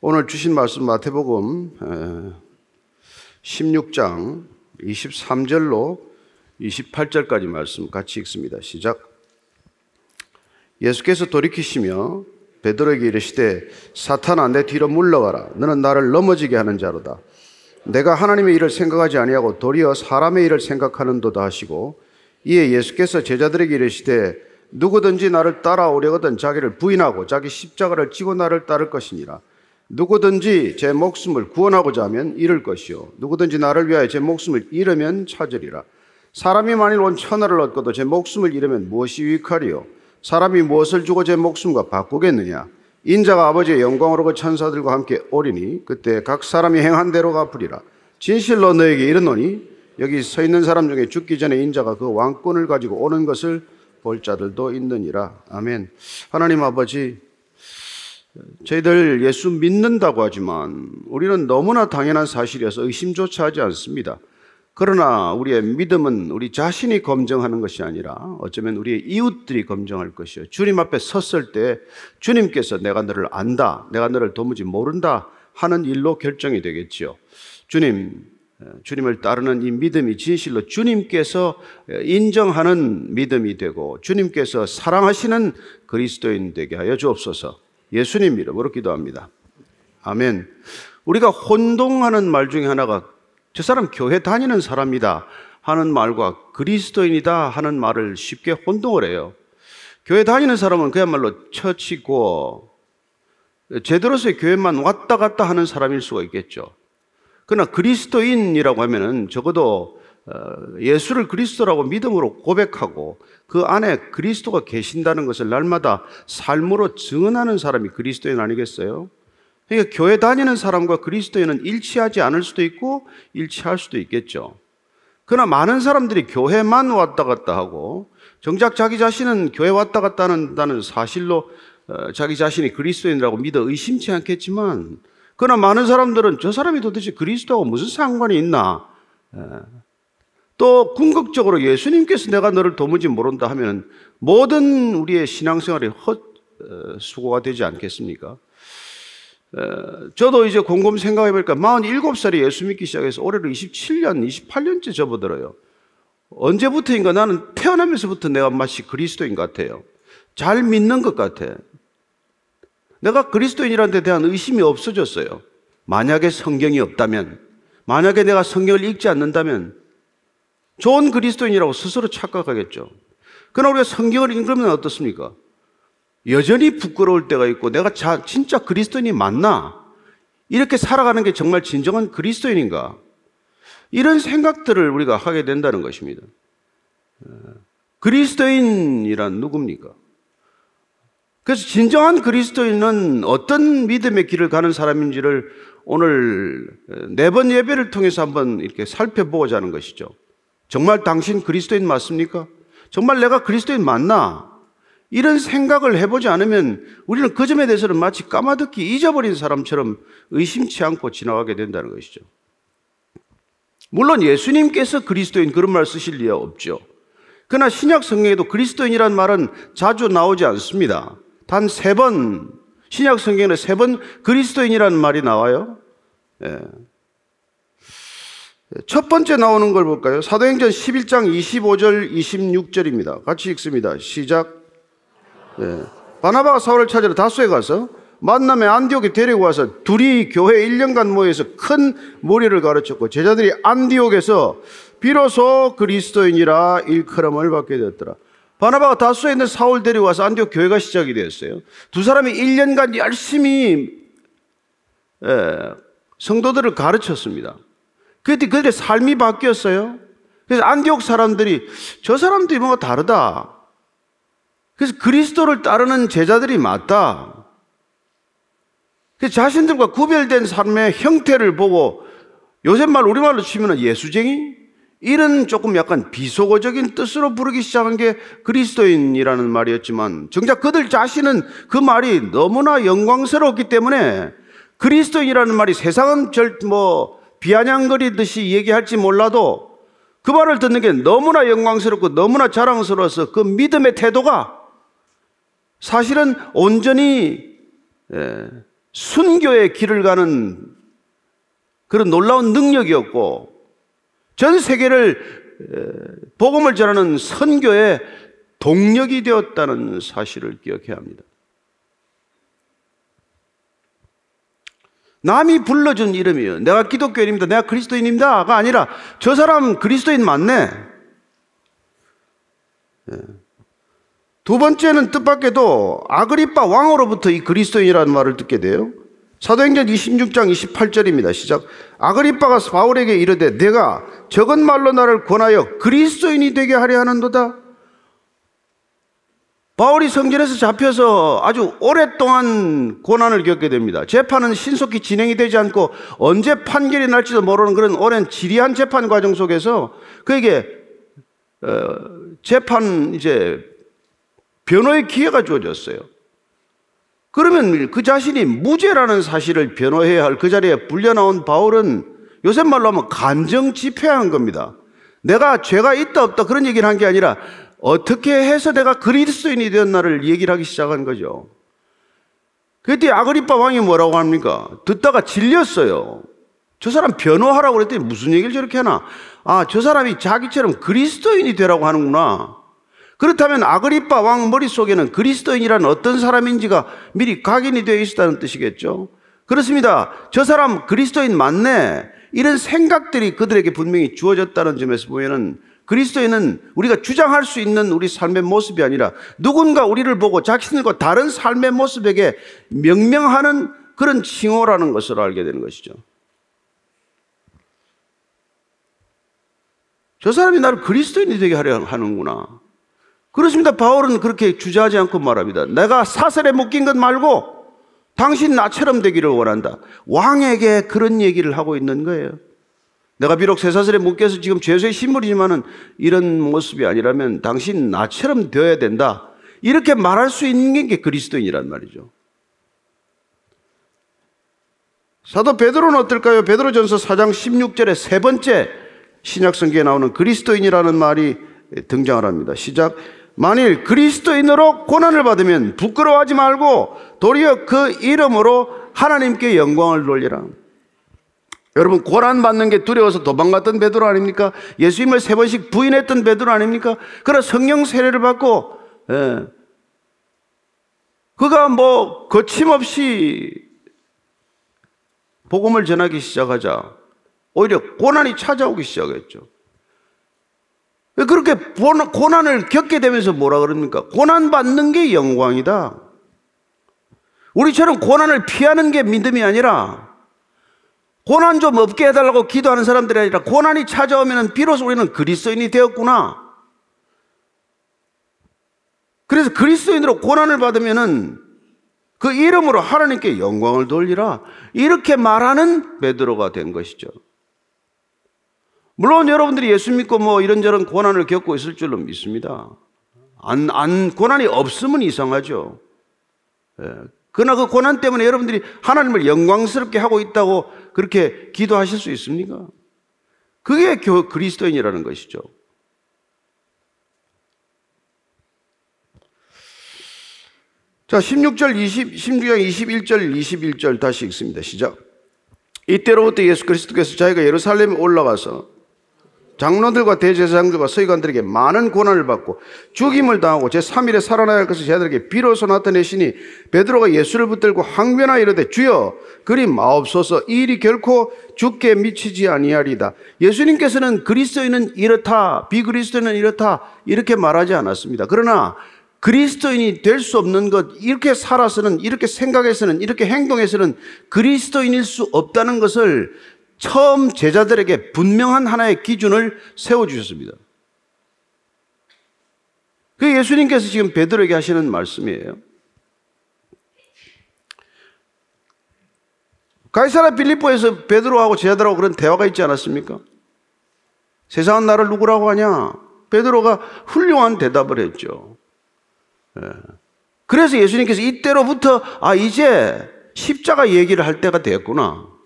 오늘 주신 말씀 마태복음 16장 23절로 28절까지 말씀 같이 읽습니다. 시작. 예수께서 돌이키시며 베드로에게 이르시되 사탄아 내 뒤로 물러가라 너는 나를 넘어지게 하는 자로다 내가 하나님의 일을 생각하지 아니하고 도리어 사람의 일을 생각하는도다 하시고 이에 예수께서 제자들에게 이르시되 누구든지 나를 따라오려거든 자기를 부인하고 자기 십자가를 지고 나를 따를 것이니라 누구든지 제 목숨을 구원하고자 하면 잃을 것이요. 누구든지 나를 위하여 제 목숨을 잃으면 찾으리라. 사람이 만일 온 천하를 얻고도 제 목숨을 잃으면 무엇이 유익하리요? 사람이 무엇을 주고 제 목숨과 바꾸겠느냐? 인자가 아버지의 영광으로 그 천사들과 함께 오리니 그때 각 사람이 행한 대로 갚으리라. 진실로 너에게 이르노니 여기 서 있는 사람 중에 죽기 전에 인자가 그 왕권을 가지고 오는 것을 볼 자들도 있느니라. 아멘. 하나님 아버지 저희들 예수 믿는다고 하지만 우리는 너무나 당연한 사실이어서 의심조차 하지 않습니다. 그러나 우리의 믿음은 우리 자신이 검증하는 것이 아니라 어쩌면 우리의 이웃들이 검증할 것이요. 주님 앞에 섰을 때 주님께서 내가 너를 안다, 내가 너를 도무지 모른다 하는 일로 결정이 되겠지요. 주님, 주님을 따르는 이 믿음이 진실로 주님께서 인정하는 믿음이 되고 주님께서 사랑하시는 그리스도인 되게 하여 주옵소서. 예수님 이름으로 기도합니다. 아멘. 우리가 혼동하는 말 중에 하나가 저 사람 교회 다니는 사람이다 하는 말과 그리스도인이다 하는 말을 쉽게 혼동을 해요. 교회 다니는 사람은 그야말로 처치고 제대로서의 교회만 왔다 갔다 하는 사람일 수가 있겠죠. 그러나 그리스도인이라고 하면은 적어도 어, 예수를 그리스도라고 믿음으로 고백하고 그 안에 그리스도가 계신다는 것을 날마다 삶으로 증언하는 사람이 그리스도인 아니겠어요? 그러니까 교회 다니는 사람과 그리스도인은 일치하지 않을 수도 있고 일치할 수도 있겠죠. 그러나 많은 사람들이 교회만 왔다 갔다 하고 정작 자기 자신은 교회 왔다 갔다 한다는 사실로 어, 자기 자신이 그리스도인이라고 믿어 의심치 않겠지만 그러나 많은 사람들은 저 사람이 도대체 그리스도하고 무슨 상관이 있나 또 궁극적으로 예수님께서 내가 너를 도무지 모른다 하면 모든 우리의 신앙생활이 헛 어, 수고가 되지 않겠습니까? 어, 저도 이제 곰곰 생각해 보니까 47살에 예수 믿기 시작해서 올해로 27년, 28년째 접어들어요. 언제부터인가 나는 태어나면서부터 내가 마치 그리스도인 같아요. 잘 믿는 것 같아. 내가 그리스도인이라는 데 대한 의심이 없어졌어요. 만약에 성경이 없다면, 만약에 내가 성경을 읽지 않는다면, 좋은 그리스도인이라고 스스로 착각하겠죠. 그러나 우리가 성경을 읽으면 어떻습니까? 여전히 부끄러울 때가 있고 내가 자, 진짜 그리스도인이 맞나? 이렇게 살아가는 게 정말 진정한 그리스도인인가? 이런 생각들을 우리가 하게 된다는 것입니다. 그리스도인이란 누굽니까? 그래서 진정한 그리스도인은 어떤 믿음의 길을 가는 사람인지를 오늘 네 번 예배를 통해서 한번 이렇게 살펴보고자 하는 것이죠. 정말 당신 그리스도인 맞습니까? 정말 내가 그리스도인 맞나? 이런 생각을 해보지 않으면 우리는 그 점에 대해서는 마치 까마득히 잊어버린 사람처럼 의심치 않고 지나가게 된다는 것이죠. 물론 예수님께서 그리스도인 그런 말 쓰실 리가 없죠. 그러나 신약 성경에도 그리스도인이란 말은 자주 나오지 않습니다. 단 세 번, 신약 성경에 세 번 그리스도인이라는 말이 나와요. 예. 첫 번째 나오는 걸 볼까요? 사도행전 11장 25절 26절입니다. 같이 읽습니다. 시작. 예. 바나바가 사울을 찾으러 다소에 가서 만남에 안디옥에 데리고 와서 둘이 교회 1년간 모여서 큰 무리를 가르쳤고 제자들이 안디옥에서 비로소 그리스도인이라 일컬음을 받게 되었더라. 바나바가 다소에 있는 사울 데리고 와서 안디옥 교회가 시작이 되었어요. 두 사람이 1년간 열심히 예, 성도들을 가르쳤습니다. 그때 그들의 삶이 바뀌었어요. 그래서 안디옥 사람들이 저 사람들이 뭔가 다르다. 그래서 그리스도를 따르는 제자들이 맞다. 그래서 자신들과 구별된 삶의 형태를 보고 요새 말 우리말로 치면 예수쟁이? 이런 조금 약간 비속어적인 뜻으로 부르기 시작한 게 그리스도인이라는 말이었지만 정작 그들 자신은 그 말이 너무나 영광스러웠기 때문에 그리스도인이라는 말이 세상은 절 뭐 비아냥거리듯이 얘기할지 몰라도 그 말을 듣는 게 너무나 영광스럽고 너무나 자랑스러워서 그 믿음의 태도가 사실은 온전히 예, 순교의 길을 가는 그런 놀라운 능력이었고 전 세계를 복음을 전하는 선교의 동력이 되었다는 사실을 기억해야 합니다. 남이 불러준 이름이요. 내가 기독교인입니다. 내가 그리스도인입니다가 아니라 저 사람 그리스도인 맞네. 예. 두 번째는 뜻밖에도 아그리빠 왕으로부터 이 그리스도인이라는 말을 듣게 돼요. 사도행전 26장 28절입니다. 시작. 아그리빠가 바울에게 이르되 내가 적은 말로 나를 권하여 그리스도인이 되게 하려 하는도다. 바울이 성전에서 잡혀서 아주 오랫동안 고난을 겪게 됩니다. 재판은 신속히 진행이 되지 않고 언제 판결이 날지도 모르는 그런 오랜 지리한 재판 과정 속에서 그에게 어, 재판 이제 변호의 기회가 주어졌어요. 그러면 그 자신이 무죄라는 사실을 변호해야 할 그 자리에 불려 나온 바울은 요새 말로 하면 간정 집회한 겁니다. 내가 죄가 있다 없다 그런 얘기를 한 게 아니라 어떻게 해서 내가 그리스도인이 되었나를 얘기를 하기 시작한 거죠. 그때 아그리빠 왕이 뭐라고 합니까? 듣다가 질렸어요. 저 사람 변호하라고 그랬더니 무슨 얘기를 저렇게 하나? 아, 저 사람이 자기처럼 그리스도인이 되라고 하는구나. 그렇다면 아그리빠 왕 머릿속에는 그리스도인이란 어떤 사람인지가 미리 각인이 되어 있었다는 뜻이겠죠. 그렇습니다. 저 사람 그리스도인 맞네. 이런 생각들이 그들에게 분명히 주어졌다는 점에서 보면은 그리스도인은 우리가 주장할 수 있는 우리 삶의 모습이 아니라 누군가 우리를 보고 자신과 다른 삶의 모습에게 명명하는 그런 칭호라는 것을 알게 되는 것이죠. 저 사람이 나를 그리스도인이 되게 하려 하는구나. 그렇습니다. 바울은 그렇게 주저하지 않고 말합니다. 내가 사슬에 묶인 것 말고 당신 나처럼 되기를 원한다. 왕에게 그런 얘기를 하고 있는 거예요. 내가 비록 쇠사슬에 묶여서 지금 죄수의 신물이지만은 이런 모습이 아니라면 당신 나처럼 되어야 된다. 이렇게 말할 수 있는 게 그리스도인이란 말이죠. 사도 베드로는 어떨까요? 베드로전서 4장 16절에 세 번째 신약 성경에 나오는 그리스도인이라는 말이 등장을 합니다. 시작. 만일 그리스도인으로 고난을 받으면 부끄러워하지 말고 도리어 그 이름으로 하나님께 영광을 돌리라. 여러분 고난 받는 게 두려워서 도망갔던 베드로 아닙니까? 예수님을 세 번씩 부인했던 베드로 아닙니까? 그러나 성령 세례를 받고 예. 그가 뭐 거침없이 복음을 전하기 시작하자 오히려 고난이 찾아오기 시작했죠. 그렇게 고난을 겪게 되면서 뭐라 그럽니까? 고난 받는 게 영광이다. 우리처럼 고난을 피하는 게 믿음이 아니라 고난 좀 없게 해달라고 기도하는 사람들이 아니라 고난이 찾아오면 비로소 우리는 그리스도인이 되었구나. 그래서 그리스도인으로 고난을 받으면은 그 이름으로 하나님께 영광을 돌리라. 이렇게 말하는 베드로가 된 것이죠. 물론 여러분들이 예수 믿고 뭐 이런저런 고난을 겪고 있을 줄로 믿습니다. 안, 안, 고난이 없으면 이상하죠. 예. 그러나 그 고난 때문에 여러분들이 하나님을 영광스럽게 하고 있다고 그렇게 기도하실 수 있습니까? 그게 그리스도인이라는 것이죠. 자, 16절, 20, 16장 21절, 21절 다시 읽습니다. 시작. 이때로부터 예수 그리스도께서 자기가 예루살렘에 올라가서 장로들과 대제사장들과 서기관들에게 많은 고난을 받고 죽임을 당하고 제3일에 살아나야 할 것을 제자들에게 비로소 나타내시니 베드로가 예수를 붙들고 항변하 이르되 주여 그리 마옵소서 이 일이 결코 죽게 미치지 아니하리다. 예수님께서는 그리스도인은 이렇다 비그리스도인은 이렇다 이렇게 말하지 않았습니다. 그러나 그리스도인이 될 수 없는 것, 이렇게 살아서는, 이렇게 생각해서는, 이렇게 행동해서는 그리스도인일 수 없다는 것을 처음 제자들에게 분명한 하나의 기준을 세워주셨습니다. 그 예수님께서 지금 베드로에게 하시는 말씀이에요. 가이사라 빌리포에서 베드로하고 제자들하고 그런 대화가 있지 않았습니까? 세상은 나를 누구라고 하냐? 베드로가 훌륭한 대답을 했죠. 예. 그래서 예수님께서 이때로부터 아 이제 십자가 얘기를 할 때가 됐구나.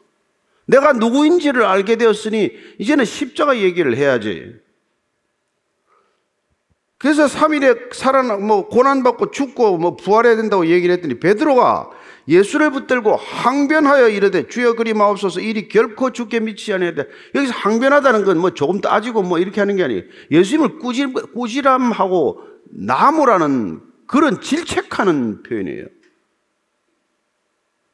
내가 누구인지를 알게 되었으니 이제는 십자가 얘기를 해야지. 그래서 3일에 살아나 뭐 고난 받고 죽고 뭐 부활해야 된다고 얘기를 했더니 베드로가 예수를 붙들고 항변하여 이르되 주여 그리 마옵소서 일이 결코 죽게 미치지 아니하되 여기서 항변하다는 건 뭐 조금 따지고 뭐 이렇게 하는 게 아니에요. 예수님을 꾸질, 꾸지람하고 나무라는 그런 질책하는 표현이에요.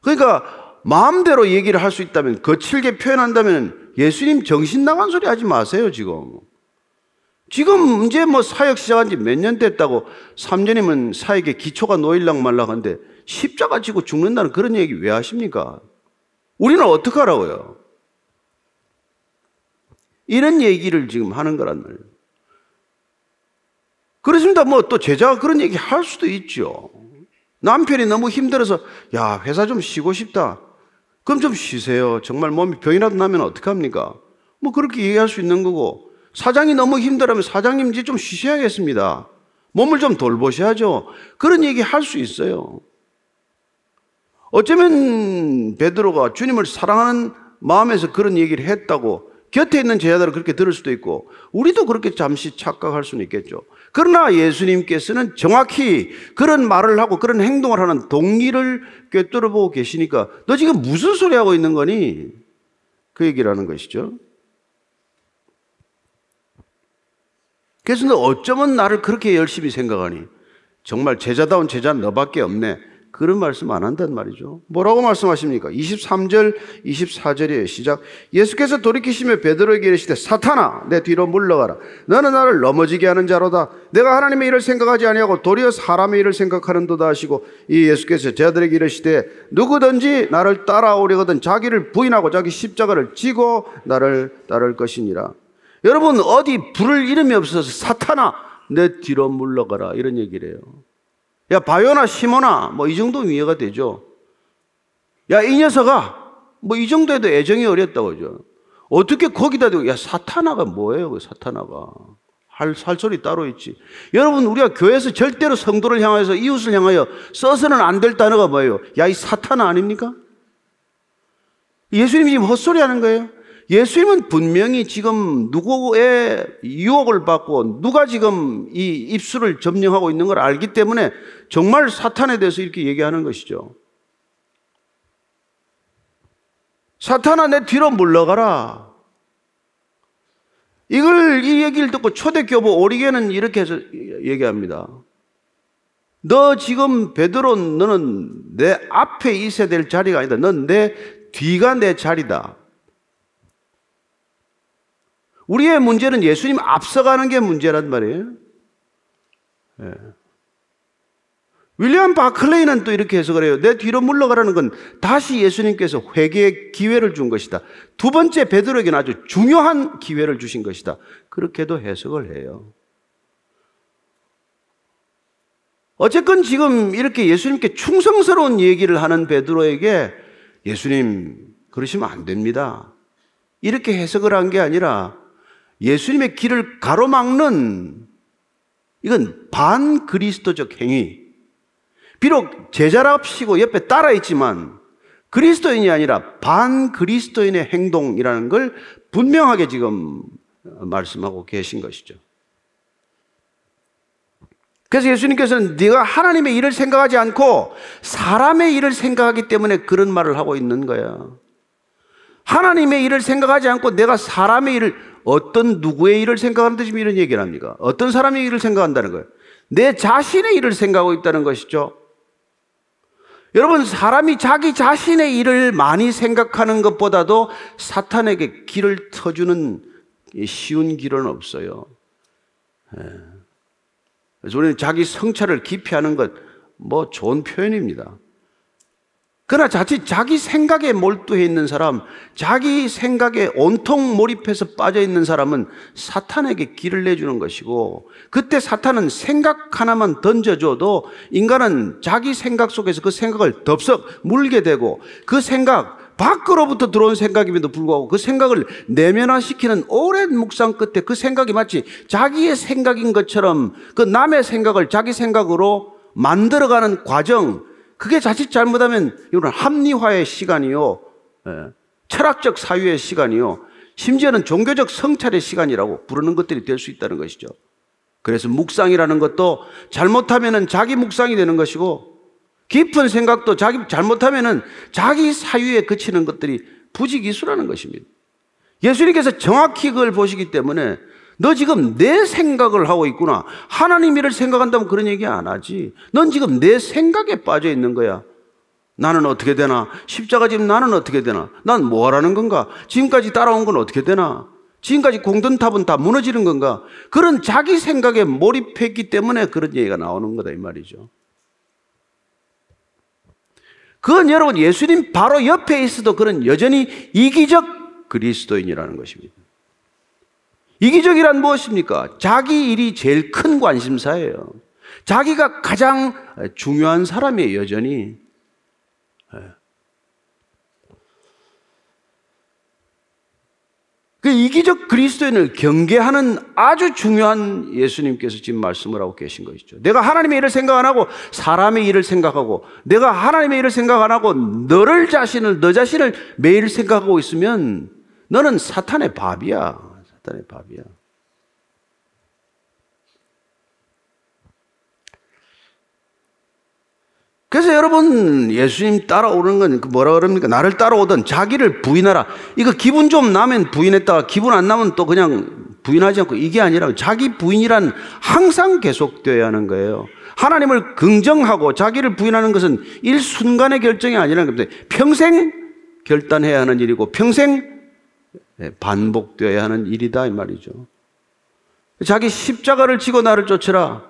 그러니까 마음대로 얘기를 할 수 있다면 거칠게 표현한다면 예수님 정신 나간 소리 하지 마세요, 지금. 지금 이제 뭐 사역 시작한 지 몇 년 됐다고 3년이면 사역에 기초가 놓일랑 말랑 한데 십자가 지고 죽는다는 그런 얘기 왜 하십니까? 우리는 어떻게 하라고요? 이런 얘기를 지금 하는 거란 말이에요. 그렇습니다. 뭐 또 제자가 그런 얘기 할 수도 있죠. 남편이 너무 힘들어서 야 회사 좀 쉬고 싶다. 그럼 좀 쉬세요. 정말 몸이 병이라도 나면 어떡합니까? 뭐 그렇게 얘기할 수 있는 거고 사장이 너무 힘들어하면 사장님 이제 좀 쉬셔야겠습니다. 몸을 좀 돌보셔야죠. 그런 얘기 할 수 있어요. 어쩌면 베드로가 주님을 사랑하는 마음에서 그런 얘기를 했다고 곁에 있는 제자들은 그렇게 들을 수도 있고 우리도 그렇게 잠시 착각할 수는 있겠죠. 그러나 예수님께서는 정확히 그런 말을 하고 그런 행동을 하는 동기를 꿰뚫어 보고 계시니까 너 지금 무슨 소리 하고 있는 거니? 그 얘기를 하는 것이죠. 그래서 너 어쩌면 나를 그렇게 열심히 생각하니? 정말 제자다운 제자 너밖에 없네. 그런 말씀 안 한단 말이죠. 뭐라고 말씀하십니까? 23절, 24절이에요. 시작. 예수께서 돌이키시며 베드로에게 이르시되 사탄아 내 뒤로 물러가라. 너는 나를 넘어지게 하는 자로다. 내가 하나님의 일을 생각하지 아니하고 도리어 사람의 일을 생각하는도다 하시고 이 예수께서 제자들에게 이르시되 누구든지 나를 따라오려거든 자기를 부인하고 자기 십자가를 지고 나를 따를 것이니라. 여러분 어디 부를 이름이 없어서 사탄아 내 뒤로 물러가라 이런 얘기를 해요. 야, 바요나 시모나, 뭐 이 정도면 이해가 되죠. 야, 이 녀석아, 뭐 이 정도에도 애정이 어렸다고 그죠. 어떻게 거기다 대고, 야, 사타나가 뭐예요, 그 사타나가. 할, 살소리 따로 있지. 여러분, 우리가 교회에서 절대로 성도를 향해서 이웃을 향하여 써서는 안 될 단어가 뭐예요? 야, 이 사타나 아닙니까? 예수님이 지금 헛소리 하는 거예요? 예수님은 분명히 지금 누구의 유혹을 받고 누가 지금 이 입술을 점령하고 있는 걸 알기 때문에 정말 사탄에 대해서 이렇게 얘기하는 것이죠. 사탄아 내 뒤로 물러가라. 이걸 이 얘기를 듣고 초대교부 오리게는 이렇게 해서 얘기합니다. 너 지금 베드로 너는 내 앞에 있어야 될 자리가 아니다. 넌 내 뒤가 내 자리다. 우리의 문제는 예수님 앞서가는 게 문제란 말이에요. 예. 윌리엄 바클레이는 또 이렇게 해석을 해요. 내 뒤로 물러가라는 건 다시 예수님께서 회개의 기회를 준 것이다. 두 번째 베드로에게는 아주 중요한 기회를 주신 것이다. 그렇게도 해석을 해요. 어쨌건 지금 이렇게 예수님께 충성스러운 얘기를 하는 베드로에게 예수님 그러시면 안 됩니다. 이렇게 해석을 한 게 아니라 예수님의 길을 가로막는 이건 반 그리스도적 행위. 비록 제자랍시고 옆에 따라 있지만 그리스도인이 아니라 반 그리스도인의 행동이라는 걸 분명하게 지금 말씀하고 계신 것이죠. 그래서 예수님께서는 네가 하나님의 일을 생각하지 않고 사람의 일을 생각하기 때문에 그런 말을 하고 있는 거야. 하나님의 일을 생각하지 않고 내가 사람의 일을 어떤 누구의 일을 생각하는데 지금 이런 얘기를 합니까? 어떤 사람의 일을 생각한다는 거예요? 내 자신의 일을 생각하고 있다는 것이죠. 여러분, 사람이 자기 자신의 일을 많이 생각하는 것보다도 사탄에게 길을 터주는 쉬운 길은 없어요. 예. 그래서 우리는 자기 성찰을 깊이 하는 것, 뭐 좋은 표현입니다. 그러나 자칫 자기 생각에 몰두해 있는 사람, 자기 생각에 온통 몰입해서 빠져 있는 사람은 사탄에게 길을 내주는 것이고, 그때 사탄은 생각 하나만 던져줘도 인간은 자기 생각 속에서 그 생각을 덥석 물게 되고, 그 생각, 밖으로부터 들어온 생각임에도 불구하고 그 생각을 내면화시키는 오랜 묵상 끝에 그 생각이 마치 자기의 생각인 것처럼 그 남의 생각을 자기 생각으로 만들어가는 과정, 그게 자칫 잘못하면 이거는 합리화의 시간이요. 예, 철학적 사유의 시간이요. 심지어는 종교적 성찰의 시간이라고 부르는 것들이 될 수 있다는 것이죠. 그래서 묵상이라는 것도 잘못하면 자기 묵상이 되는 것이고 깊은 생각도 자기 잘못하면은 자기 사유에 그치는 것들이 부지기수라는 것입니다. 예수님께서 정확히 그걸 보시기 때문에 너 지금 내 생각을 하고 있구나. 하나님 일을 생각한다면 그런 얘기 안 하지. 넌 지금 내 생각에 빠져 있는 거야. 나는 어떻게 되나? 십자가 지금 나는 어떻게 되나? 난 뭐 하라는 건가? 지금까지 따라온 건 어떻게 되나? 지금까지 공든탑은 다 무너지는 건가? 그런 자기 생각에 몰입했기 때문에 그런 얘기가 나오는 거다 이 말이죠. 그건 여러분 예수님 바로 옆에 있어도 그런 여전히 이기적 그리스도인이라는 것입니다. 이기적이란 무엇입니까? 자기 일이 제일 큰 관심사예요. 자기가 가장 중요한 사람이에요, 여전히. 그 이기적 그리스도인을 경계하는 아주 중요한 예수님께서 지금 말씀을 하고 계신 것이죠. 내가 하나님의 일을 생각 안 하고 사람의 일을 생각하고 내가 하나님의 일을 생각 안 하고 너를 자신을 너 자신을 매일 생각하고 있으면 너는 사탄의 밥이야. 사탄의 밥이야. 그래서 여러분 예수님 따라오는 건그 뭐라 그럽니까? 나를 따라오던 자기를 부인하라. 이거 기분 좀 나면 부인했다가 기분 안 나면 또 그냥 부인하지 않고 이게 아니라 자기 부인이란 항상 계속되어야 하는 거예요. 하나님을 긍정하고 자기를 부인하는 것은 일순간의 결정이 아니라는 겁니다. 평생 결단해야 하는 일이고 평생 반복되어야 하는 일이다 이 말이죠. 자기 십자가를 지고 나를 쫓으라.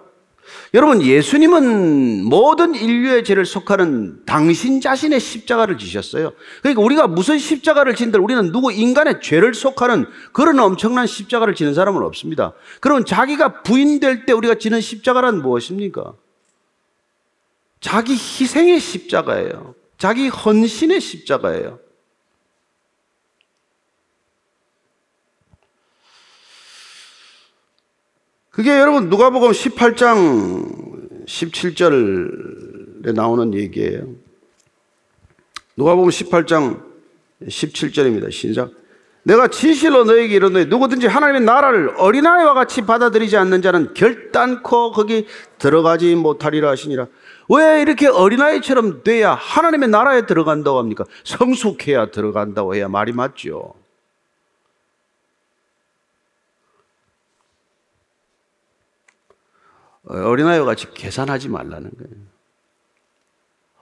여러분, 예수님은 모든 인류의 죄를 속하는 당신 자신의 십자가를 지셨어요. 그러니까 우리가 무슨 십자가를 진들 우리는 누구 인간의 죄를 속하는 그런 엄청난 십자가를 지는 사람은 없습니다. 그럼 자기가 부인될 때 우리가 지는 십자가란 무엇입니까? 자기 희생의 십자가예요. 자기 헌신의 십자가예요. 그게 여러분 누가복음 18장 17절에 나오는 얘기예요. 누가복음 18장 17절입니다. 신작. 내가 진실로 너에게 이르노니 누구든지 하나님의 나라를 어린아이와 같이 받아들이지 않는 자는 결단코 거기 들어가지 못하리라 하시니라. 왜 이렇게 어린아이처럼 돼야 하나님의 나라에 들어간다고 합니까? 성숙해야 들어간다고 해야 말이 맞죠. 어린아이와 같이 계산하지 말라는 거예요.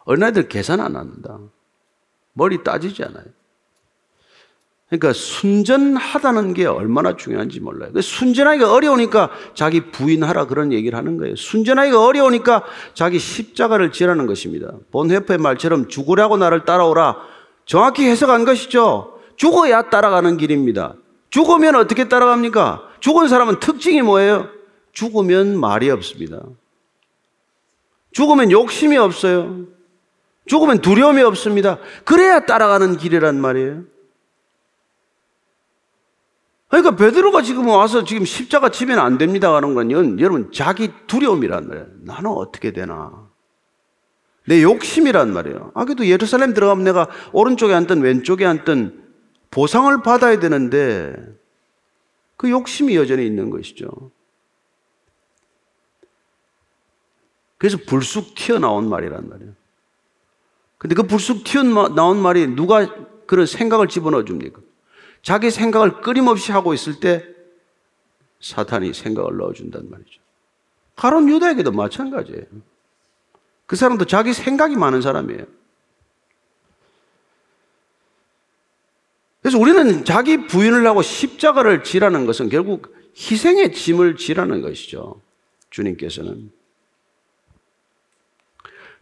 어린아이들 계산 안 한다. 머리 따지지 않아요. 그러니까 순전하다는 게 얼마나 중요한지 몰라요. 그 순전하기가 어려우니까 자기 부인하라 그런 얘기를 하는 거예요. 순전하기가 어려우니까 자기 십자가를 지라는 것입니다. 본회포의 말처럼 죽으라고 나를 따라오라. 정확히 해석한 것이죠. 죽어야 따라가는 길입니다. 죽으면 어떻게 따라갑니까? 죽은 사람은 특징이 뭐예요? 죽으면 말이 없습니다. 죽으면 욕심이 없어요. 죽으면 두려움이 없습니다. 그래야 따라가는 길이란 말이에요. 그러니까 베드로가 지금 와서 지금 십자가 치면 안 됩니다 하는 건 여러분 자기 두려움이란 말이에요. 나는 어떻게 되나? 내 욕심이란 말이에요. 아, 그래도 예루살렘 들어가면 내가 오른쪽에 앉든 왼쪽에 앉든 보상을 받아야 되는데 그 욕심이 여전히 있는 것이죠. 그래서 불쑥 튀어나온 말이란 말이에요. 근데 그 불쑥 튀어나온 말이 누가 그런 생각을 집어넣어 줍니까? 자기 생각을 끊임없이 하고 있을 때 사탄이 생각을 넣어준단 말이죠. 가론 유다에게도 마찬가지예요. 그 사람도 자기 생각이 많은 사람이에요. 그래서 우리는 자기 부인을 하고 십자가를 지라는 것은 결국 희생의 짐을 지라는 것이죠. 주님께서는.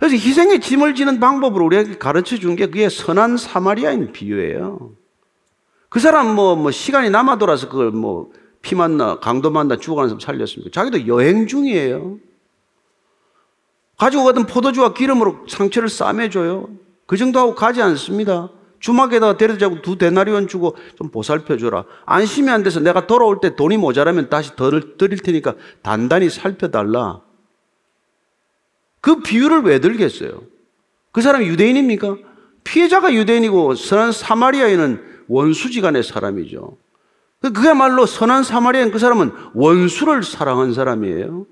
그래서 희생의 짐을 지는 방법으로 우리에게 가르쳐 준 게 그게 선한 사마리아인 비유예요. 그 사람 뭐, 뭐 시간이 남아 돌아서 그걸 뭐 피 만나, 강도 만나 죽어가는 사람 살렸습니까? 자기도 여행 중이에요. 가지고 가던 포도주와 기름으로 상처를 싸매줘요. 그 정도 하고 가지 않습니다. 주막에다가 데려다 자고 두 데나리온 주고 좀 보살펴줘라. 안심이 안 돼서 내가 돌아올 때 돈이 모자라면 다시 더 드릴 테니까 단단히 살펴달라. 그 비유를 왜 들겠어요? 그 사람이 유대인입니까? 피해자가 유대인이고 선한 사마리아인은 원수지간의 사람이죠. 그야말로 선한 사마리아인 그 사람은 원수를 사랑한 사람이에요.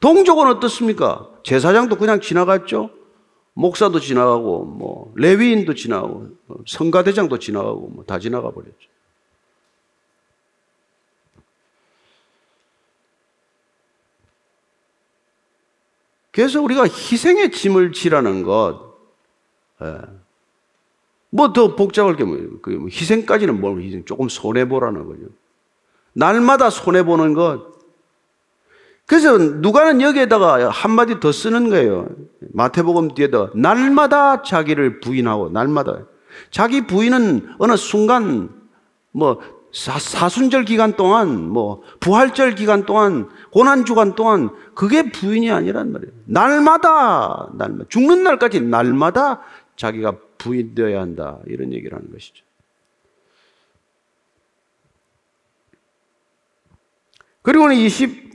동족은 어떻습니까? 제사장도 그냥 지나갔죠. 목사도 지나가고 뭐 레위인도 지나가고 성가대장도 지나가고 뭐 다 지나가 버렸죠. 그래서 우리가 희생의 짐을 지라는 것, 예. 뭐더 복잡할 게 뭐예요? 그뭐 희생까지는 뭘 희생? 조금 손해보라는 거죠. 날마다 손해보는 것. 그래서 누가는 여기에다가 한마디 더 쓰는 거예요. 마태복음 뒤에다 날마다 자기를 부인하고, 날마다. 자기 부인은 어느 순간 뭐 사 순절 기간 동안, 뭐 부활절 기간 동안, 고난 주간 동안 그게 부인이 아니란 말이에요. 날마다, 날마다 죽는 날까지 날마다 자기가 부인되어야 한다 이런 얘기를 하는 것이죠. 그리고는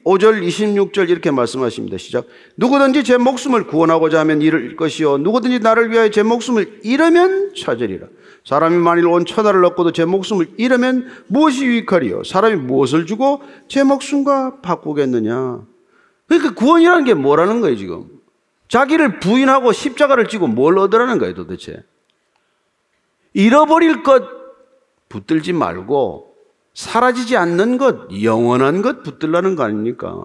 25절, 26절 이렇게 말씀하십니다. 시작. 누구든지 제 목숨을 구원하고자 하면 잃을 것이요. 누구든지 나를 위하여 제 목숨을 잃으면 찾으리라. 사람이 만일 온 천하를 얻고도 제 목숨을 잃으면 무엇이 유익하리요? 사람이 무엇을 주고 제 목숨과 바꾸겠느냐? 그러니까 구원이라는 게 뭐라는 거예요, 지금? 자기를 부인하고 십자가를 지고 뭘 얻으라는 거예요, 도대체? 잃어버릴 것 붙들지 말고 사라지지 않는 것, 영원한 것 붙들라는 거 아닙니까?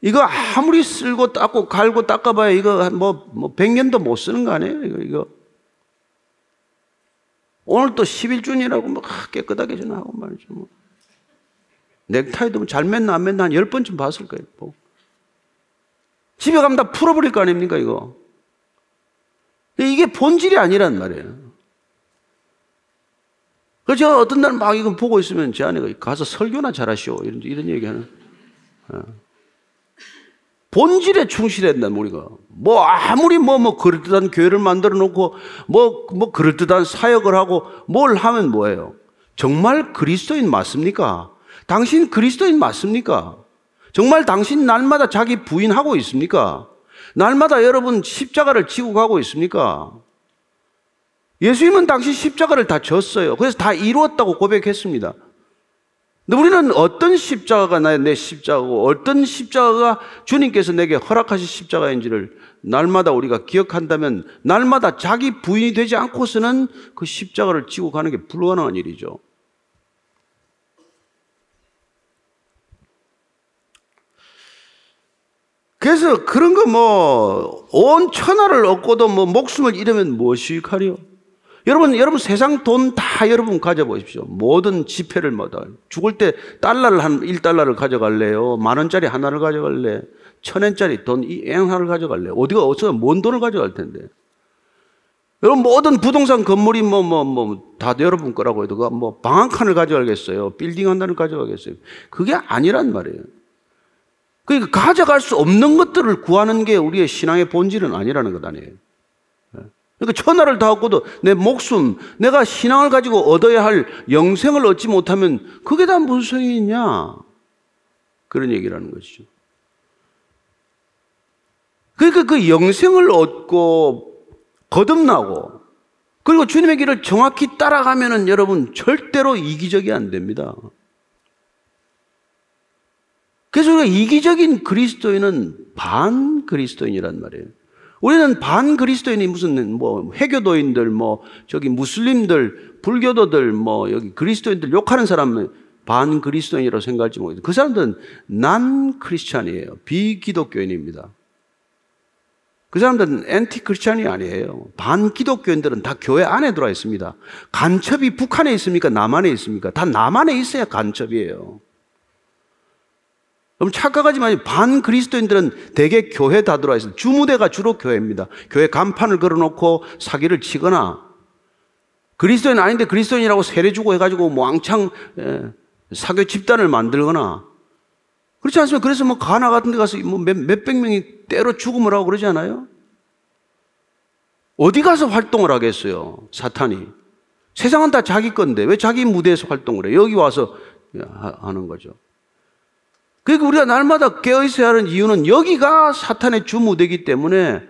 이거 아무리 쓸고 닦고 갈고 닦아봐야 이거 뭐, 뭐 100년도 못 쓰는 거 아니에요? 이거, 이거. 오늘 또 11준이라고 뭐 깨끗하게 좀 하고 말이죠. 뭐. 넥타이도 뭐잘 맸나 안 맸나 한 10번쯤 봤을 거예요. 뭐. 집에 가면 다 풀어버릴 거 아닙니까, 이거? 이게 본질이 아니란 말이에요. 그래서 제가 어떤 날 막 이거 보고 있으면 제 아내가 가서 설교나 잘하시오. 이런, 이런 얘기 하는. 어. 본질에 충실했단 우리가. 뭐 아무리 뭐, 뭐, 그럴듯한 교회를 만들어 놓고, 뭐, 뭐, 그럴듯한 사역을 하고, 뭘 하면 뭐예요? 정말 그리스도인 맞습니까? 당신 그리스도인 맞습니까? 정말 당신 날마다 자기 부인하고 있습니까? 날마다 여러분 십자가를 지고 가고 있습니까? 예수님은 당시 십자가를 다 졌어요. 그래서 다 이루었다고 고백했습니다. 근데 우리는 어떤 십자가가 내 십자가고 어떤 십자가가 주님께서 내게 허락하신 십자가인지를 날마다 우리가 기억한다면 날마다 자기 부인이 되지 않고서는 그 십자가를 지고 가는 게 불가능한 일이죠. 그래서 그런 거 뭐 온 천하를 얻고도 뭐 목숨을 잃으면 무엇이 유익하리요? 여러분, 여러분 세상 돈 다 여러분 가져보십시오. 모든 지폐를 뭐다. 죽을 때 달러를 한 1달러를 가져갈래요? 만 원짜리 하나를 가져갈래? 천 원짜리 돈 이 하나를 가져갈래? 어디가 어디서 뭔 돈을 가져갈 텐데. 여러분 모든 부동산 건물이 뭐 뭐 뭐 다 여러분 거라고 해도 뭐 방 한 칸을 가져가겠어요? 빌딩 한 단을 가져가겠어요? 그게 아니란 말이에요. 그러니까 가져갈 수 없는 것들을 구하는 게 우리의 신앙의 본질은 아니라는 것 아니에요. 그러니까 천하를 다 얻고도 내 목숨, 내가 신앙을 가지고 얻어야 할 영생을 얻지 못하면 그게 다 무슨 소용이 있냐? 그런 얘기라는 것이죠. 그러니까 그 영생을 얻고 거듭나고 그리고 주님의 길을 정확히 따라가면은 여러분 절대로 이기적이 안 됩니다. 그래서 우리가 이기적인 그리스도인은 반 그리스도인이란 말이에요. 우리는 반 그리스도인이 무슨 뭐 해교도인들 뭐 저기 무슬림들 불교도들 뭐 여기 그리스도인들 욕하는 사람은 반 그리스도인이라고 생각할지 모르겠어요. 그 사람들은 난 크리스찬이에요. 비기독교인입니다. 그 사람들은 엔티 크리스찬이 아니에요. 반 기독교인들은 다 교회 안에 들어와 있습니다. 간첩이 북한에 있습니까? 남한에 있습니까? 다 남한에 있어야 간첩이에요. 그럼 착각하지 마세요. 반 그리스도인들은 대개 교회 다 들어와 있어요. 주무대가 주로 교회입니다. 교회 간판을 걸어놓고 사기를 치거나 그리스도인 아닌데 그리스도인이라고 세례 주고 해가지고 뭐 왕창 사교 집단을 만들거나 그렇지 않습니까? 그래서 뭐 가나 같은 데 가서 뭐 몇, 몇백 명이 때로 죽음을 하고 그러지 않아요? 어디 가서 활동을 하겠어요? 사탄이. 세상은 다 자기 건데 왜 자기 무대에서 활동을 해? 여기 와서 하는 거죠. 그러니까 우리가 날마다 깨어있어야 하는 이유는 여기가 사탄의 주무대기 때문에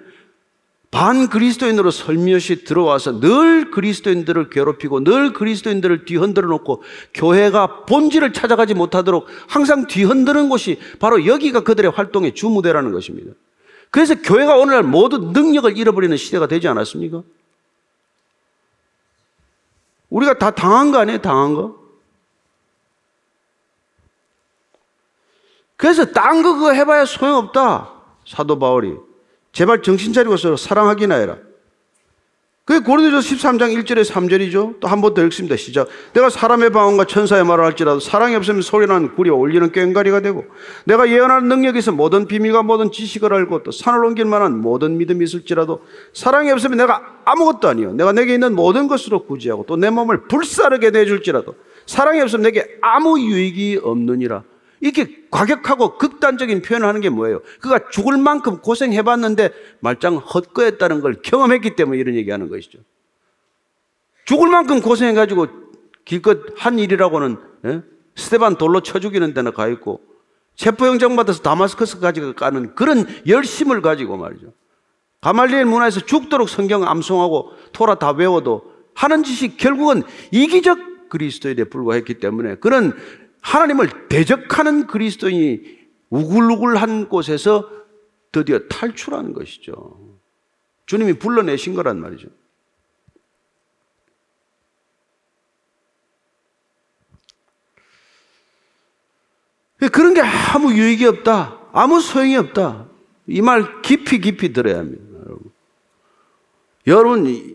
반 그리스도인으로 설며시 들어와서 늘 그리스도인들을 괴롭히고 늘 그리스도인들을 뒤흔들어 놓고 교회가 본질을 찾아가지 못하도록 항상 뒤흔드는 곳이 바로 여기가 그들의 활동의 주무대라는 것입니다. 그래서 교회가 오늘날 모든 능력을 잃어버리는 시대가 되지 않았습니까? 우리가 다 당한 거 아니에요? 당한 거? 그래서 딴 거 그거 해봐야 소용없다. 사도 바울이. 제발 정신 차리고 서로 사랑하기나 해라. 그게 고린도서 13장 1절에 3절이죠. 또 한 번 더 읽습니다. 시작. 내가 사람의 방언과 천사의 말을 할지라도 사랑이 없으면 소리나는 구리와 올리는 꽹가리가 되고 내가 예언하는 능력에서 모든 비밀과 모든 지식을 알고 또 산을 옮길 만한 모든 믿음이 있을지라도 사랑이 없으면 내가 아무것도 아니요. 내가 내게 있는 모든 것으로 구제하고 또 내 몸을 불사르게 내줄지라도 사랑이 없으면 내게 아무 유익이 없느니라. 이렇게 과격하고 극단적인 표현을 하는 게 뭐예요? 그가 죽을 만큼 고생해봤는데 말짱 헛거했다는 걸 경험했기 때문에 이런 얘기하는 것이죠. 죽을 만큼 고생해가지고 길껏 한 일이라고는 예? 스테반 돌로 쳐 죽이는 데나 가 있고 체포영장 받아서 다마스커스까지 가는 그런 열심을 가지고 말이죠. 가말리엘 문화에서 죽도록 성경 암송하고 토라 다 외워도 하는 짓이 결국은 이기적 그리스도인에 불과했기 때문에 그런 하나님을 대적하는 그리스도인이 우글우글한 곳에서 드디어 탈출하는 것이죠. 주님이 불러내신 거란 말이죠. 그런 게 아무 유익이 없다. 아무 소용이 없다. 이 말 깊이 깊이 들어야 합니다. 여러분.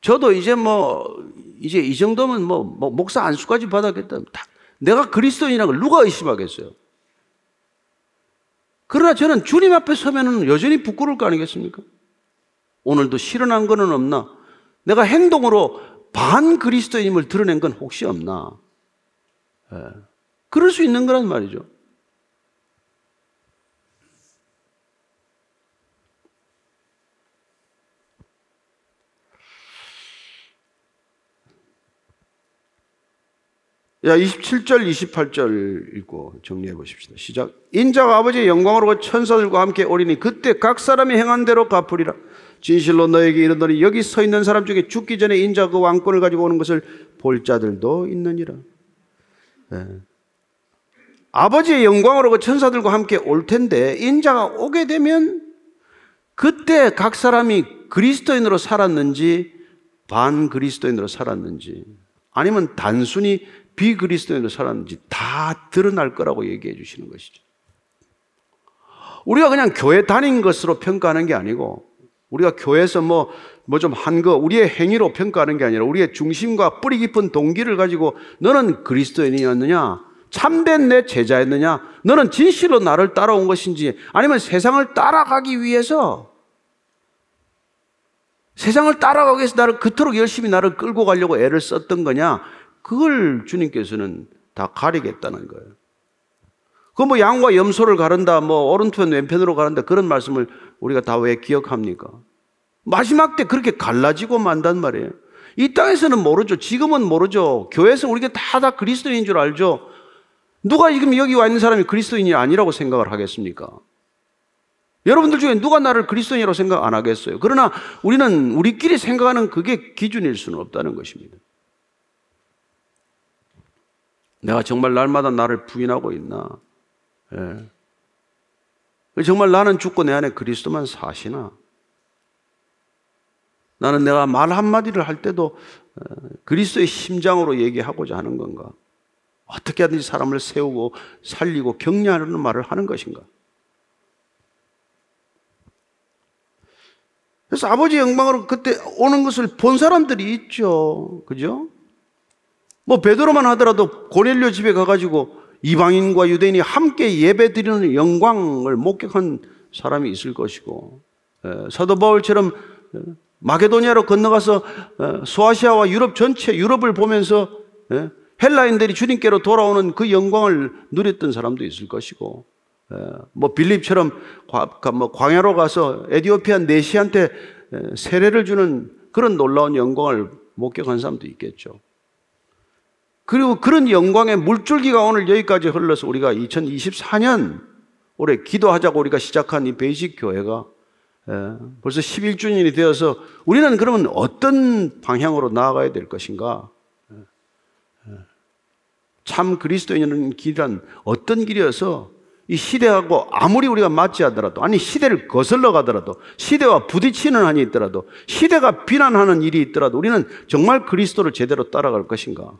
저도 이제 뭐, 이제 이 정도면 뭐, 뭐 목사 안수까지 받았겠다. 다, 내가 그리스도인이라는 걸 누가 의심하겠어요? 그러나 저는 주님 앞에 서면은 여전히 부끄러울 거 아니겠습니까? 오늘도 실현한 거는 없나? 내가 행동으로 반 그리스도인임을 드러낸 건 혹시 없나? 예. 그럴 수 있는 거란 말이죠. 야, 27절, 28절 읽고 정리해 보십시다. 시작. 인자가 아버지의 영광으로 천사들과 함께 오리니 그때 각 사람이 행한 대로 갚으리라. 진실로 너에게 이르노니 여기 서 있는 사람 중에 죽기 전에 인자 그 왕권을 가지고 오는 것을 볼 자들도 있느니라. 네. 아버지의 영광으로 그 천사들과 함께 올 텐데 인자가 오게 되면 그때 각 사람이 그리스도인으로 살았는지 반 그리스도인으로 살았는지 아니면 단순히 비그리스도인으로 살았는지 다 드러날 거라고 얘기해 주시는 것이죠. 우리가 그냥 교회 다닌 것으로 평가하는 게 아니고 우리가 교회에서 뭐, 뭐 좀 한 거, 우리의 행위로 평가하는 게 아니라 우리의 중심과 뿌리 깊은 동기를 가지고 너는 그리스도인이었느냐? 참된 내 제자였느냐? 너는 진실로 나를 따라온 것인지 아니면 세상을 따라가기 위해서 세상을 따라가기 위해서 나를 그토록 열심히 나를 끌고 가려고 애를 썼던 거냐? 그걸 주님께서는 다 가리겠다는 거예요. 그 뭐 양과 염소를 가른다, 뭐 오른편 왼편으로 가른다 그런 말씀을 우리가 다 왜 기억합니까? 마지막 때 그렇게 갈라지고 만단 말이에요. 이 땅에서는 모르죠. 지금은 모르죠. 교회에서 우리가 다 다 그리스도인인 줄 알죠. 누가 지금 여기 와 있는 사람이 그리스도인이 아니라고 생각을 하겠습니까? 여러분들 중에 누가 나를 그리스도인이라고 생각 안 하겠어요? 그러나 우리는 우리끼리 생각하는 그게 기준일 수는 없다는 것입니다. 내가 정말 날마다 나를 부인하고 있나? 예. 정말 나는 죽고 내 안에 그리스도만 사시나? 나는 내가 말 한마디를 할 때도 어, 그리스도의 심장으로 얘기하고자 하는 건가? 어떻게 하든지 사람을 세우고 살리고 격려하는 말을 하는 것인가? 그래서 아버지 영광으로 그때 오는 것을 본 사람들이 있죠. 그죠? 뭐 베드로만 하더라도 고넬료 집에 가가지고 이방인과 유대인이 함께 예배 드리는 영광을 목격한 사람이 있을 것이고 사도 바울처럼 마게도니아로 건너가서 소아시아와 유럽 전체 유럽을 보면서 헬라인들이 주님께로 돌아오는 그 영광을 누렸던 사람도 있을 것이고 뭐 빌립처럼 뭐 광야로 가서 에디오피아 내시한테 세례를 주는 그런 놀라운 영광을 목격한 사람도 있겠죠. 그리고 그런 영광의 물줄기가 오늘 여기까지 흘러서 우리가 2024년 올해 기도하자고 우리가 시작한 이 베이직 교회가 벌써 11주년이 되어서 우리는 그러면 어떤 방향으로 나아가야 될 것인가? 참 그리스도인은 길이란 어떤 길이어서 이 시대하고 아무리 우리가 맞지 하더라도 아니 시대를 거슬러 가더라도 시대와 부딪히는 한이 있더라도 시대가 비난하는 일이 있더라도 우리는 정말 그리스도를 제대로 따라갈 것인가?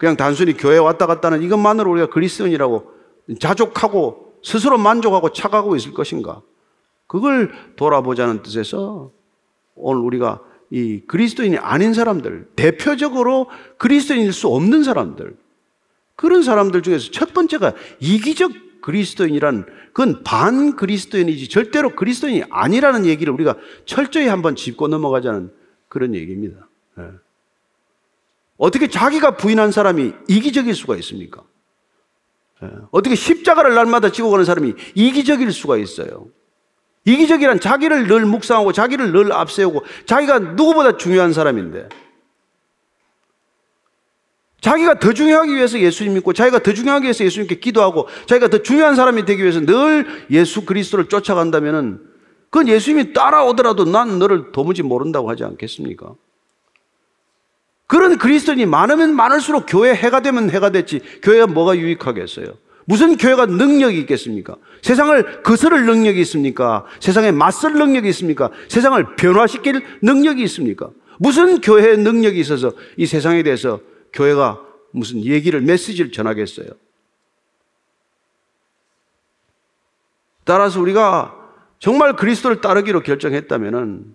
예. 그냥 단순히 교회 왔다 갔다 는 이것만으로 우리가 그리스도인이라고 자족하고 스스로 만족하고 착하고 있을 것인가? 그걸 돌아보자는 뜻에서 오늘 우리가 이 그리스도인이 아닌 사람들, 대표적으로 그리스도인일 수 없는 사람들, 그런 사람들 중에서 첫 번째가 이기적 그리스도인이란 그건 반 그리스도인이지 절대로 그리스도인이 아니라는 얘기를 우리가 철저히 한번 짚고 넘어가자는 그런 얘기입니다. 네. 어떻게 자기가 부인한 사람이 이기적일 수가 있습니까? 네. 어떻게 십자가를 날마다 지고 가는 사람이 이기적일 수가 있어요? 이기적이란 자기를 늘 묵상하고 자기를 늘 앞세우고 자기가 누구보다 중요한 사람인데 자기가 더 중요하기 위해서 예수님 믿고 자기가 더 중요하기 위해서 예수님께 기도하고 자기가 더 중요한 사람이 되기 위해서 늘 예수 그리스도를 쫓아간다면은 그건 예수님이 따라오더라도 난 너를 도무지 모른다고 하지 않겠습니까? 그런 그리스도인이 많으면 많을수록 교회 해가 되면 해가 됐지 교회가 뭐가 유익하겠어요? 무슨 교회가 능력이 있겠습니까? 세상을 거스를 능력이 있습니까? 세상에 맞설 능력이 있습니까? 세상을 변화시킬 능력이 있습니까? 무슨 교회의 능력이 있어서 이 세상에 대해서 교회가 무슨 얘기를, 메시지를 전하겠어요? 따라서 우리가 정말 그리스도를 따르기로 결정했다면은,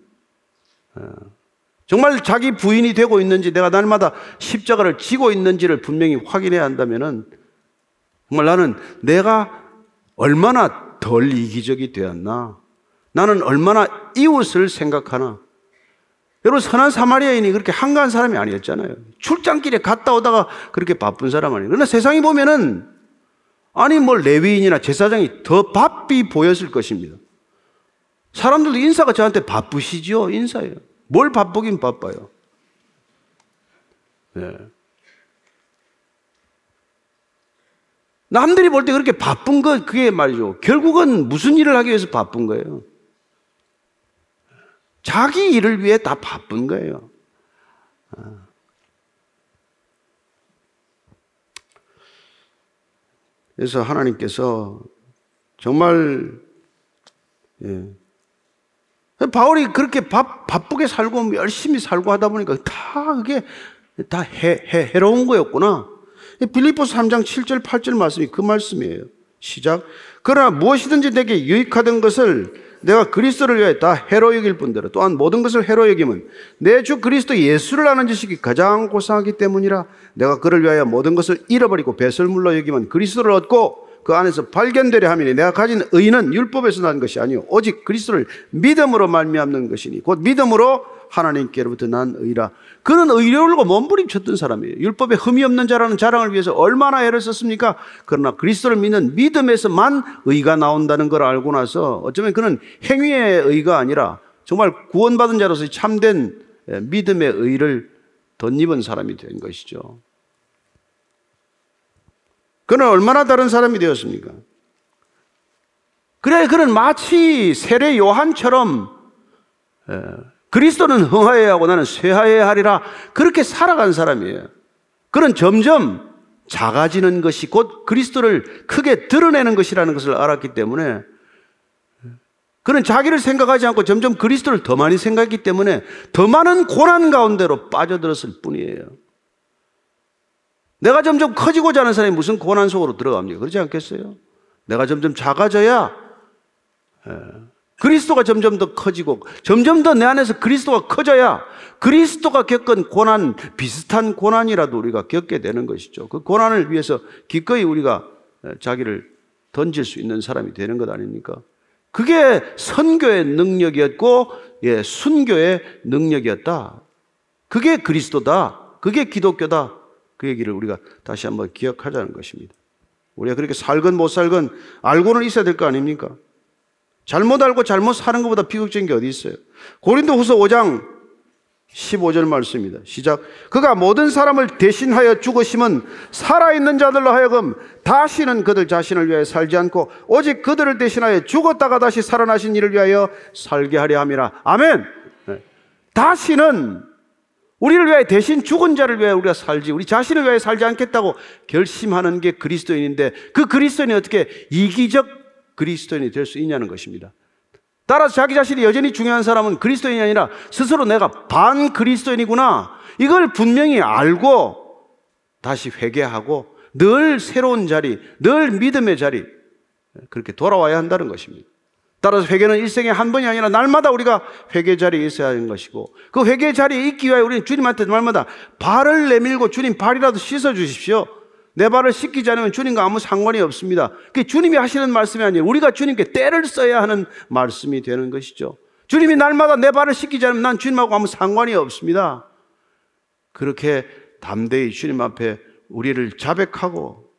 어, 정말 자기 부인이 되고 있는지 내가 날마다 십자가를 지고 있는지를 분명히 확인해야 한다면은 정말 나는 내가 얼마나 덜 이기적이 되었나? 나는 얼마나 이웃을 생각하나? 여러분, 선한 사마리아인이 그렇게 한가한 사람이 아니었잖아요. 출장길에 갔다 오다가 그렇게 바쁜 사람 아니에요. 그러나 세상이 보면은, 아니, 뭐, 레위인이나 제사장이 더 바삐 보였을 것입니다. 사람들도 인사가 저한테 바쁘시죠? 인사예요. 뭘 바쁘긴 바빠요. 네. 남들이 볼 때 그렇게 바쁜 거, 그게 말이죠. 결국은 무슨 일을 하기 위해서 바쁜 거예요? 자기 일을 위해 다 바쁜 거예요. 그래서 하나님께서 정말 예. 바울이 그렇게 바, 바쁘게 살고 열심히 살고 하다 보니까 다 그게 다 해, 해, 해로운 거였구나. 빌리포스 3장 7절 8절 말씀이 그 말씀이에요. 시작. 그러나 무엇이든지 내게 유익하던 것을 내가 그리스도를 위해 다 해로 여길 뿐더러 또한 모든 것을 해로 여김은 내 주 그리스도 예수를 아는 지식이 가장 고상하기 때문이라 내가 그를 위하여 모든 것을 잃어버리고 배설물로 여기면 그리스도를 얻고 그 안에서 발견되려 함이니 내가 가진 의는 율법에서 난 것이 아니요 오직 그리스도를 믿음으로 말미암는 것이니 곧 믿음으로 하나님께로부터 난 의라 그는 의로울고 몸부림쳤던 사람이에요. 율법에 흠이 없는 자라는 자랑을 위해서 얼마나 애를 썼습니까? 그러나 그리스도를 믿는 믿음에서만 의가 나온다는 걸 알고 나서 어쩌면 그는 행위의 의가 아니라 정말 구원받은 자로서 참된 믿음의 의를 덧입은 사람이 된 것이죠. 그는 얼마나 다른 사람이 되었습니까? 그래, 그는 마치 세례 요한처럼 그리스도는 흥하여야 하고 나는 쇠하여야 하리라. 그렇게 살아간 사람이에요. 그는 점점 작아지는 것이 곧 그리스도를 크게 드러내는 것이라는 것을 알았기 때문에 그는 자기를 생각하지 않고 점점 그리스도를 더 많이 생각했기 때문에 더 많은 고난 가운데로 빠져들었을 뿐이에요. 내가 점점 커지고자 하는 사람이 무슨 고난 속으로 들어갑니까? 그렇지 않겠어요? 내가 점점 작아져야 그리스도가 점점 더 커지고 점점 더 내 안에서 그리스도가 커져야 그리스도가 겪은 고난 비슷한 고난이라도 우리가 겪게 되는 것이죠. 그 고난을 위해서 기꺼이 우리가 자기를 던질 수 있는 사람이 되는 것 아닙니까? 그게 선교의 능력이었고 예, 순교의 능력이었다. 그게 그리스도다. 그게 기독교다. 그 얘기를 우리가 다시 한번 기억하자는 것입니다. 우리가 그렇게 살건 못 살건 알고는 있어야 될 거 아닙니까? 잘못 알고 잘못 사는 것보다 비극적인 게 어디 있어요? 고린도 후서 5장 15절 말씀입니다. 시작. 그가 모든 사람을 대신하여 죽으심은 살아있는 자들로 하여금 다시는 그들 자신을 위하여 살지 않고 오직 그들을 대신하여 죽었다가 다시 살아나신 이를 위하여 살게 하려 함이라. 아멘. 네. 다시는 우리를 위해 대신 죽은 자를 위해 우리가 살지 우리 자신을 위해 살지 않겠다고 결심하는 게 그리스도인인데 그 그리스도인이 어떻게 이기적 그리스도인이 될 수 있냐는 것입니다. 따라서 자기 자신이 여전히 중요한 사람은 그리스도인이 아니라 스스로 내가 반 그리스도인이구나 이걸 분명히 알고 다시 회개하고 늘 새로운 자리, 늘 믿음의 자리 그렇게 돌아와야 한다는 것입니다. 따라서 회개는 일생에 한 번이 아니라 날마다 우리가 회개 자리에 있어야 하는 것이고 그 회개 자리에 있기 위하여 우리는 주님한테 날마다 발을 내밀고 주님 발이라도 씻어 주십시오. 내 발을 씻기지 않으면 주님과 아무 상관이 없습니다. 그 주님이 하시는 말씀이 아니에요. 우리가 주님께 때를 써야 하는 말씀이 되는 것이죠. 주님이 날마다 내 발을 씻기지 않으면 난 주님하고 아무 상관이 없습니다. 그렇게 담대히 주님 앞에 우리를 자백하고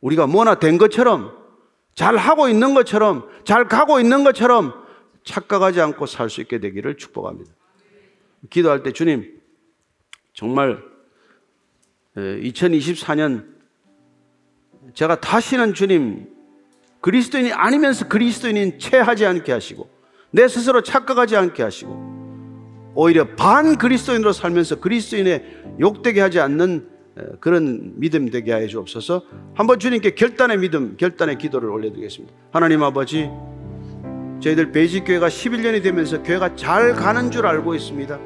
우리가 뭐나 된 것처럼 잘 하고 있는 것처럼 잘 가고 있는 것처럼 착각하지 않고 살 수 있게 되기를 축복합니다. 기도할 때 주님 정말 2024년 제가 다시는 주님 그리스도인이 아니면서 그리스도인인 채 하지 않게 하시고 내 스스로 착각하지 않게 하시고 오히려 반 그리스도인으로 살면서 그리스도인의 욕되게 하지 않는 그런 믿음 되게 하여 주옵소서. 한번 주님께 결단의 믿음, 결단의 기도를 올려드리겠습니다. 하나님 아버지, 저희들 베이직 교회가 11년이 되면서 교회가 잘 가는 줄 알고 있습니다.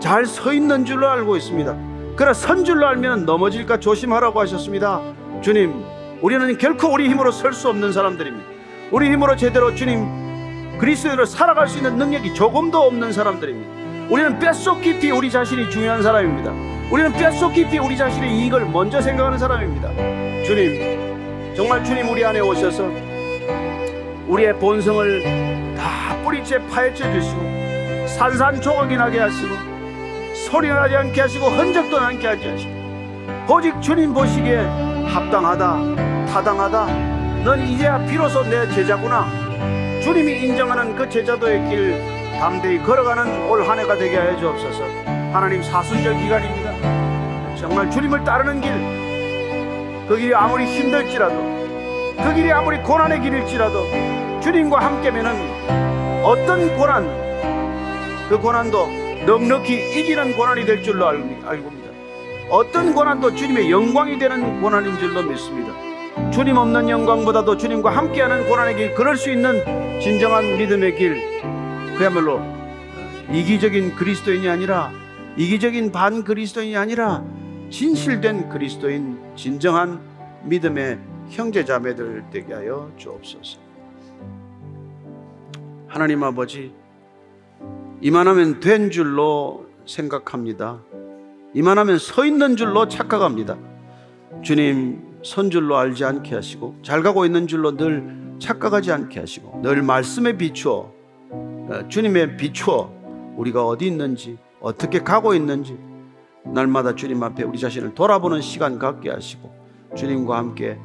잘 서 있는 줄로 알고 있습니다. 그러나 선 줄로 알면 넘어질까 조심하라고 하셨습니다. 주님, 우리는 결코 우리 힘으로 설 수 없는 사람들입니다. 우리 힘으로 제대로 주님 그리스도로 살아갈 수 있는 능력이 조금도 없는 사람들입니다. 우리는 뼛속 깊이 우리 자신이 중요한 사람입니다. 우리는 뼛속 깊이 우리 자신의 이익을 먼저 생각하는 사람입니다. 주님, 정말 주님 우리 안에 오셔서 우리의 본성을 다 뿌리째 파헤쳐 주시고 산산조각이 나게 하시고 소리 나지 않게 하시고 흔적도 남게 하지 하시고 오직 주님 보시기에 합당하다 타당하다 넌 이제야 비로소 내 제자구나 주님이 인정하는 그 제자도의 길 담대히 걸어가는 올 한 해가 되게 하여 주옵소서. 하나님 사순절 기간입니다. 정말 주님을 따르는 길, 그 길이 아무리 힘들지라도, 그 길이 아무리 고난의 길일지라도, 주님과 함께면은 어떤 고난, 그 고난도 넉넉히 이기는 고난이 될 줄로 알고입니다. 어떤 고난도 주님의 영광이 되는 고난인 줄로 믿습니다. 주님 없는 영광보다도 주님과 함께하는 고난의 길, 그럴 수 있는 진정한 믿음의 길, 그야말로 이기적인 그리스도인이 아니라 이기적인 반 그리스도인이 아니라 진실된 그리스도인 진정한 믿음의 형제자매들 되게 하여 주옵소서. 하나님 아버지 이만하면 된 줄로 생각합니다. 이만하면 서 있는 줄로 착각합니다. 주님 선 줄로 알지 않게 하시고 잘 가고 있는 줄로 늘 착각하지 않게 하시고 늘 말씀에 비추어 어, 주님의 비추어 우리가 어디 있는지 어떻게 가고 있는지 날마다 주님 앞에 우리 자신을 돌아보는 시간 갖게 하시고 주님과 함께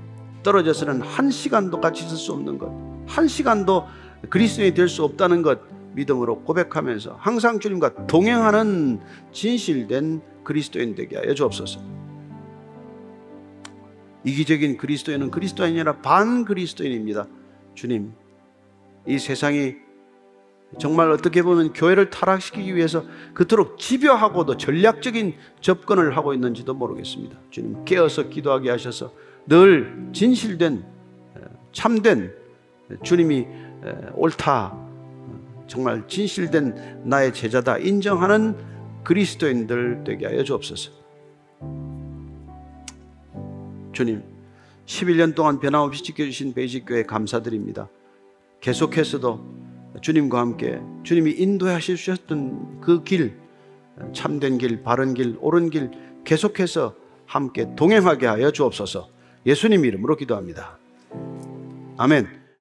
떨어져서는 한 시간도 같이 있을 수 없는 것, 한 시간도 그리스도인이 될 수 없다는 것 믿음으로 고백하면서 항상 주님과 동행하는 진실된 그리스도인 되게 하여 주옵소서. 이기적인 그리스도인은 그리스도인이 아니라 반 그리스도인입니다. 주님, 이 세상이 정말 어떻게 보면 교회를 타락시키기 위해서 그토록 집요하고도 전략적인 접근을 하고 있는지도 모르겠습니다. 주님 깨어서 기도하게 하셔서 늘 진실된 참된 주님이 옳다 정말 진실된 나의 제자다 인정하는 그리스도인들 되게 하여 주옵소서. 주님 11년 동안 변함없이 지켜주신 베이직 교회 감사드립니다. 계속해서도 주님과 함께 주님이 인도하실 주셨던 그 길, 참된 길, 바른 길, 옳은 길 계속해서 함께 동행하게 하여 주옵소서 예수님 이름으로 기도합니다. 아멘.